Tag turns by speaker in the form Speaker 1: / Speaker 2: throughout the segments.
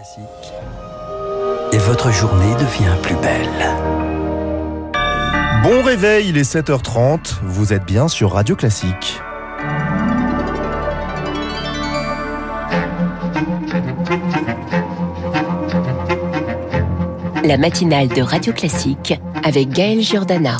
Speaker 1: Classique. Et votre journée devient plus belle.
Speaker 2: Bon réveil, il est 7h30. Vous êtes bien sur Radio Classique.
Speaker 3: La matinale de Radio Classique avec Gaël Giordana.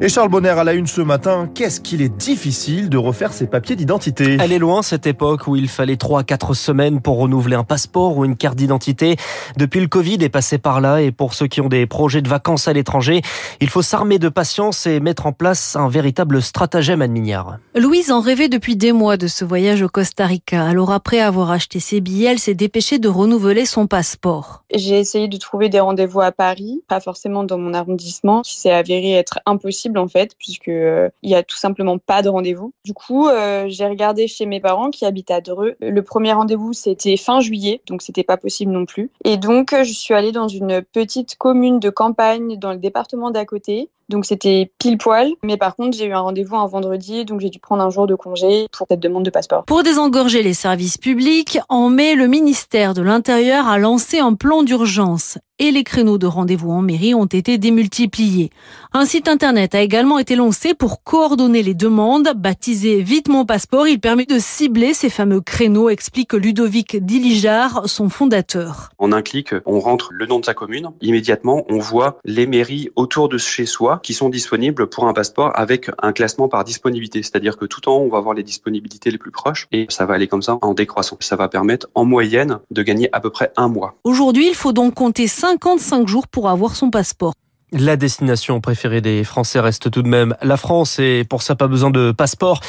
Speaker 2: Et Charles Bonner à la une ce matin, qu'est-ce qu'il est difficile de refaire ses papiers d'identité
Speaker 4: Elle est loin cette époque où il fallait 3 4 semaines pour renouveler un passeport ou une carte d'identité. Depuis le Covid est passé par là et pour ceux qui ont des projets de vacances à l'étranger, il faut s'armer de patience et mettre en place un véritable stratagème à Mignard.
Speaker 5: Louise en rêvait depuis des mois de ce voyage au Costa Rica. Alors après avoir acheté ses billets, elle s'est dépêchée de renouveler son passeport.
Speaker 6: J'ai essayé de trouver des rendez-vous à Paris, pas forcément dans mon arrondissement, qui s'est avéré être impossible en fait, puisque euh, il y a tout simplement pas de rendez-vous. Du coup, euh, j'ai regardé chez mes parents qui habitent à Dreux. Le premier rendez-vous c'était fin juillet, donc c'était pas possible non plus. Et donc je suis allée dans une petite commune de campagne dans le département d'à côté. Donc c'était pile poil, mais par contre j'ai eu un rendez-vous un vendredi, donc j'ai dû prendre un jour de congé pour cette demande de passeport.
Speaker 5: Pour désengorger les services publics, en mai, le ministère de l'Intérieur a lancé un plan d'urgence et les créneaux de rendez-vous en mairie ont été démultipliés. Un site internet a également été lancé pour coordonner les demandes. Baptisé Vite mon passeport, il permet de cibler ces fameux créneaux, explique Ludovic Dilijard, son fondateur.
Speaker 7: En un clic, on rentre le nom de sa commune. Immédiatement, on voit les mairies autour de chez soi qui sont disponibles pour un passeport avec un classement par disponibilité. C'est-à-dire que tout en haut, on va voir les disponibilités les plus proches et ça va aller comme ça en décroissant. Ça va permettre en moyenne de gagner à peu près un mois.
Speaker 5: Aujourd'hui, il faut donc compter 55 jours pour avoir son passeport.
Speaker 4: La destination préférée des Français reste tout de même la France et pour ça pas besoin de passeport.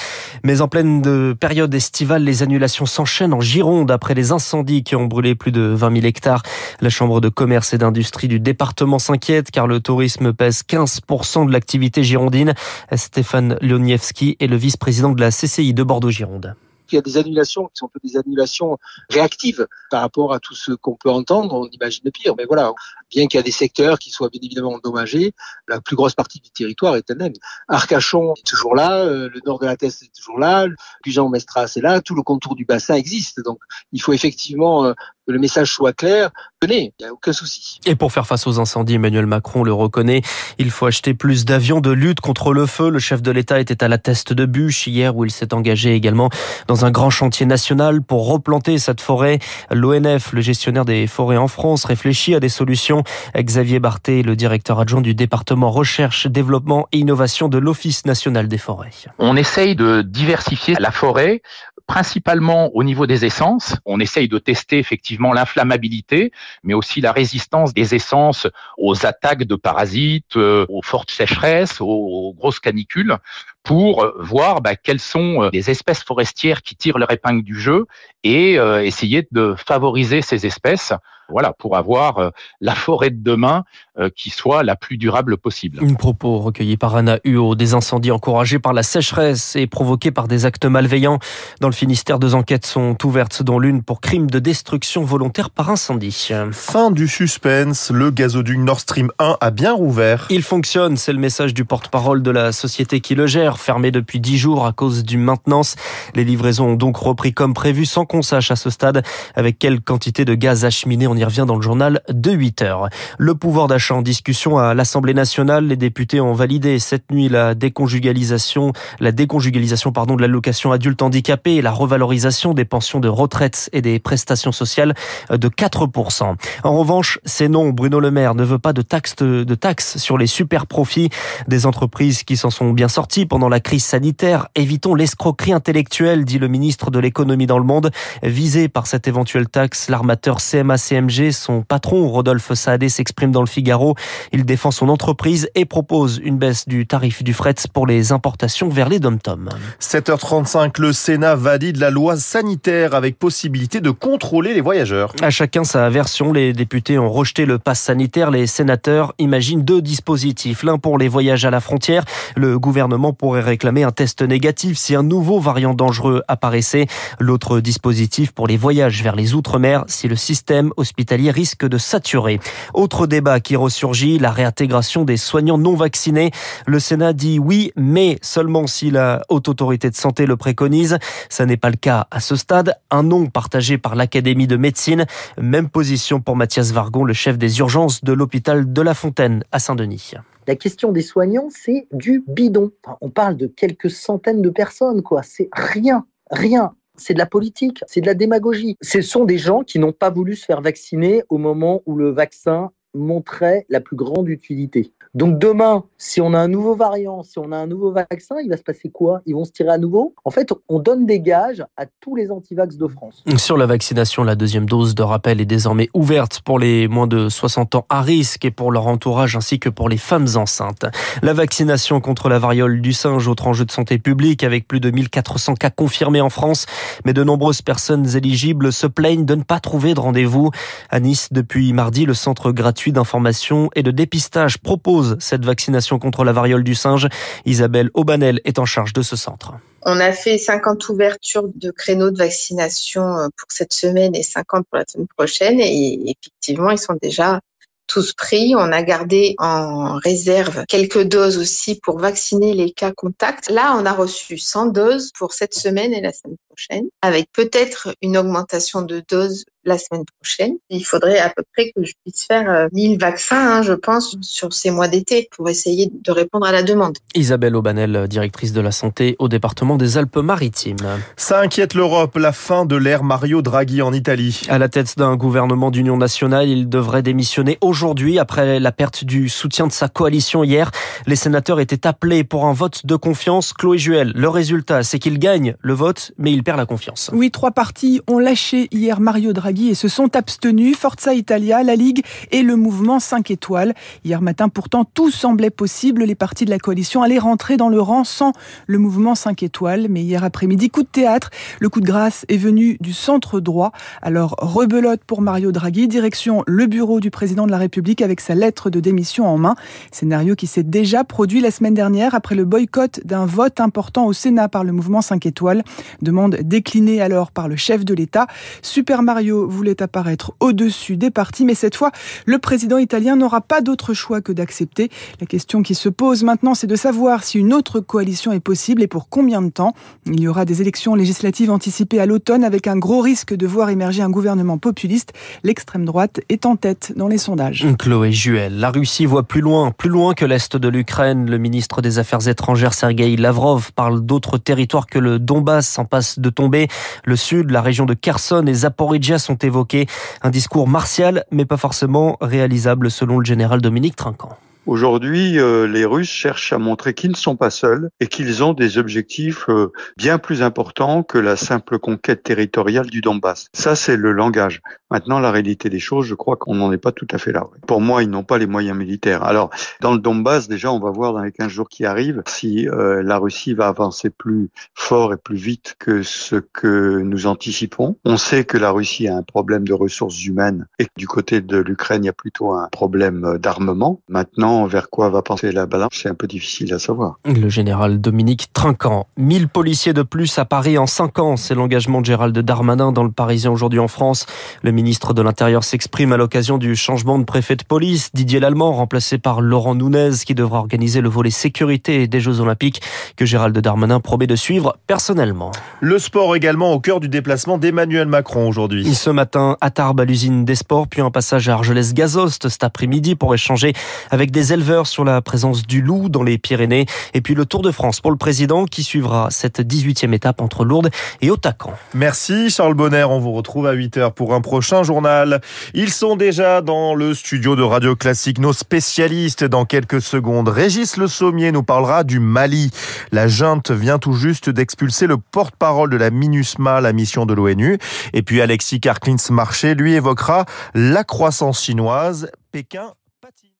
Speaker 4: Mais en pleine de période estivale, les annulations s'enchaînent en Gironde après les incendies qui ont brûlé plus de 20 000 hectares. La Chambre de commerce et d'industrie du département s'inquiète car le tourisme pèse 15% de l'activité girondine. Stéphane Leoniewski est le vice-président de la CCI de Bordeaux-Gironde
Speaker 8: il y a des annulations qui sont des annulations réactives par rapport à tout ce qu'on peut entendre. On imagine pire, mais voilà. Bien qu'il y a des secteurs qui soient bien évidemment endommagés, la plus grosse partie du territoire est indemne. Arcachon est toujours là, euh, le nord de la Teste est toujours là, Gujan-Mestras est là, tout le contour du bassin existe. Donc, il faut effectivement euh, que le message soit clair. Venez, il n'y a aucun souci.
Speaker 4: Et pour faire face aux incendies, Emmanuel Macron le reconnaît, il faut acheter plus d'avions de lutte contre le feu. Le chef de l'État était à la teste de bûche hier où il s'est engagé également dans un grand chantier national pour replanter cette forêt. L'ONF, le gestionnaire des forêts en France, réfléchit à des solutions. Xavier Barthé, le directeur adjoint du département recherche, développement et innovation de l'Office national des forêts.
Speaker 9: On essaye de diversifier la forêt principalement au niveau des essences. On essaye de tester effectivement l'inflammabilité, mais aussi la résistance des essences aux attaques de parasites, euh, aux fortes sécheresses, aux grosses canicules, pour voir bah, quelles sont les espèces forestières qui tirent leur épingle du jeu et euh, essayer de favoriser ces espèces voilà, pour avoir euh, la forêt de demain euh, qui soit la plus durable possible.
Speaker 4: Une propos recueilli par Anna Huot, des incendies encouragés par la sécheresse et provoqués par des actes malveillants. Dans le Finistère, deux enquêtes sont ouvertes, dont l'une pour crime de destruction volontaire par incendie.
Speaker 2: Fin du suspense, le gazoduc Nord Stream 1 a bien rouvert.
Speaker 4: Il fonctionne, c'est le message du porte-parole de la société qui le gère, fermé depuis dix jours à cause d'une maintenance. Les livraisons ont donc repris comme prévu sans qu'on sache à ce stade avec quelle quantité de gaz acheminé on y revient dans le journal de 8 heures. Le pouvoir d'achat en discussion à l'Assemblée nationale. Les députés ont validé cette nuit la déconjugalisation, la déconjugalisation, pardon, de l'allocation adulte handicapé et la revalorisation des pensions de retraite et des prestations sociales de 4%. En revanche, c'est non. Bruno Le Maire ne veut pas de taxes, de taxes sur les super profits des entreprises qui s'en sont bien sorties pendant la crise sanitaire. Évitons l'escroquerie intellectuelle, dit le ministre de l'économie dans le monde. Visé par cette éventuelle taxe, l'armateur CMA-CMG son patron, Rodolphe Saadé, s'exprime dans le Figaro. Il défend son entreprise et propose une baisse du tarif du fret pour les importations vers les dom-tom.
Speaker 2: 7h35, le Sénat valide la loi sanitaire avec possibilité de contrôler les voyageurs.
Speaker 4: À chacun sa version, les députés ont rejeté le pass sanitaire. Les sénateurs imaginent deux dispositifs. L'un pour les voyages à la frontière. Le gouvernement pourrait réclamer un test négatif si un nouveau variant dangereux apparaissait. L'autre dispositif pour les voyages vers les Outre-mer si le système hospitalier risque de saturer. Autre débat qui ressurgit, la réintégration des soignants non vaccinés. Le Sénat dit oui, mais seulement si la haute autorité de santé le préconise. Ça n'est pas le cas à ce stade. Un nom partagé par l'Académie de médecine. Même position pour Mathias Vargon, le chef des urgences de l'hôpital de La Fontaine à Saint-Denis.
Speaker 10: La question des soignants, c'est du bidon. on parle de quelques centaines de personnes, quoi. C'est rien, rien. C'est de la politique, c'est de la démagogie. Ce sont des gens qui n'ont pas voulu se faire vacciner au moment où le vaccin montrait la plus grande utilité. Donc demain, si on a un nouveau variant, si on a un nouveau vaccin, il va se passer quoi? Ils vont se tirer à nouveau? En fait, on donne des gages à tous les antivax de France.
Speaker 4: Sur la vaccination, la deuxième dose de rappel est désormais ouverte pour les moins de 60 ans à risque et pour leur entourage ainsi que pour les femmes enceintes. La vaccination contre la variole du singe, autre enjeu de santé publique avec plus de 1400 cas confirmés en France, mais de nombreuses personnes éligibles se plaignent de ne pas trouver de rendez-vous. À Nice, depuis mardi, le centre gratuit d'information et de dépistage propose cette vaccination contre la variole du singe. Isabelle Aubanel est en charge de ce centre.
Speaker 11: On a fait 50 ouvertures de créneaux de vaccination euh, pour cette semaine et 50 pour la semaine prochaine. Et effectivement, ils sont déjà tous pris. On a gardé en réserve quelques doses aussi pour vacciner les cas contacts. Là, on a reçu 100 doses pour cette semaine et la semaine prochaine, avec peut-être une augmentation de doses la semaine prochaine. Il faudrait à peu près que je puisse faire 1000 euh, vaccins, hein, je pense, sur ces mois d'été pour essayer de répondre à la demande.
Speaker 4: Isabelle Aubanel, directrice de la santé au département des Alpes-Maritimes.
Speaker 2: Ça inquiète l'Europe, la fin de l'ère Mario Draghi en Italie.
Speaker 4: À la tête d'un gouvernement d'union nationale, il devrait démissionner aujourd'hui après la perte du soutien de sa coalition hier. Les sénateurs étaient appelés pour un vote de confiance. Chloé Juel, le résultat, c'est qu'il gagne le vote, mais il perd la confiance.
Speaker 12: Oui, trois partis ont lâché hier Mario Draghi et se sont abstenus. Forza Italia, la Ligue et le mouvement 5 étoiles. Hier matin, pourtant, tout semblait possible. Les partis de la coalition allaient rentrer dans le rang sans le mouvement 5 étoiles. Mais hier après-midi, coup de théâtre. Le coup de grâce est venu du centre droit. Alors, rebelote pour Mario Draghi, direction le bureau du président de la République avec sa lettre de démission en main. Scénario qui s'est déjà produit la semaine dernière après le boycott d'un vote important au Sénat par le mouvement 5 étoiles. Demande déclinée alors par le chef de l'État. Super Mario voulait apparaître au-dessus des partis, mais cette fois, le président italien n'aura pas d'autre choix que d'accepter. La question qui se pose maintenant, c'est de savoir si une autre coalition est possible et pour combien de temps. Il y aura des élections législatives anticipées à l'automne avec un gros risque de voir émerger un gouvernement populiste. L'extrême droite est en tête dans les sondages.
Speaker 4: Chloé Juel, la Russie voit plus loin, plus loin que l'Est de l'Ukraine. Le ministre des Affaires étrangères Sergei Lavrov parle d'autres territoires que le Donbass en passe de tomber. Le sud, la région de Kherson et Zaporizhia sont évoqué un discours martial, mais pas forcément réalisable selon le général Dominique Trinquant.
Speaker 13: Aujourd'hui, euh, les Russes cherchent à montrer qu'ils ne sont pas seuls et qu'ils ont des objectifs euh, bien plus importants que la simple conquête territoriale du Donbass. Ça, c'est le langage. Maintenant, la réalité des choses, je crois qu'on n'en est pas tout à fait là. Pour moi, ils n'ont pas les moyens militaires. Alors, dans le Donbass, déjà, on va voir dans les 15 jours qui arrivent si euh, la Russie va avancer plus fort et plus vite que ce que nous anticipons. On sait que la Russie a un problème de ressources humaines et que du côté de l'Ukraine, il y a plutôt un problème d'armement. Maintenant, vers quoi va penser la balance, c'est un peu difficile à savoir.
Speaker 4: Le général Dominique Trinquant. 1000 policiers de plus à Paris en 5 ans, c'est l'engagement de Gérald Darmanin dans le Parisien aujourd'hui en France. Le ministre de l'Intérieur s'exprime à l'occasion du changement de préfet de police. Didier Lallemand, remplacé par Laurent Nunez, qui devra organiser le volet sécurité des Jeux Olympiques, que Gérald Darmanin promet de suivre personnellement.
Speaker 2: Le sport également au cœur du déplacement d'Emmanuel Macron aujourd'hui.
Speaker 4: Ce matin, à Tarbes, à l'usine des sports, puis un passage à Argelès-Gazost cet après-midi pour échanger avec des éleveurs sur la présence du loup dans les Pyrénées. Et puis le Tour de France pour le président qui suivra cette 18e étape entre Lourdes et Otacan.
Speaker 2: Merci Charles Bonner. On vous retrouve à 8h pour un prochain journal. Ils sont déjà dans le studio de Radio Classique, nos spécialistes dans quelques secondes. Régis Le Sommier nous parlera du Mali. La junte vient tout juste d'expulser le porte-parole de la MINUSMA, la mission de l'ONU. Et puis Alexis Karklins-Marché lui évoquera la croissance chinoise. Pékin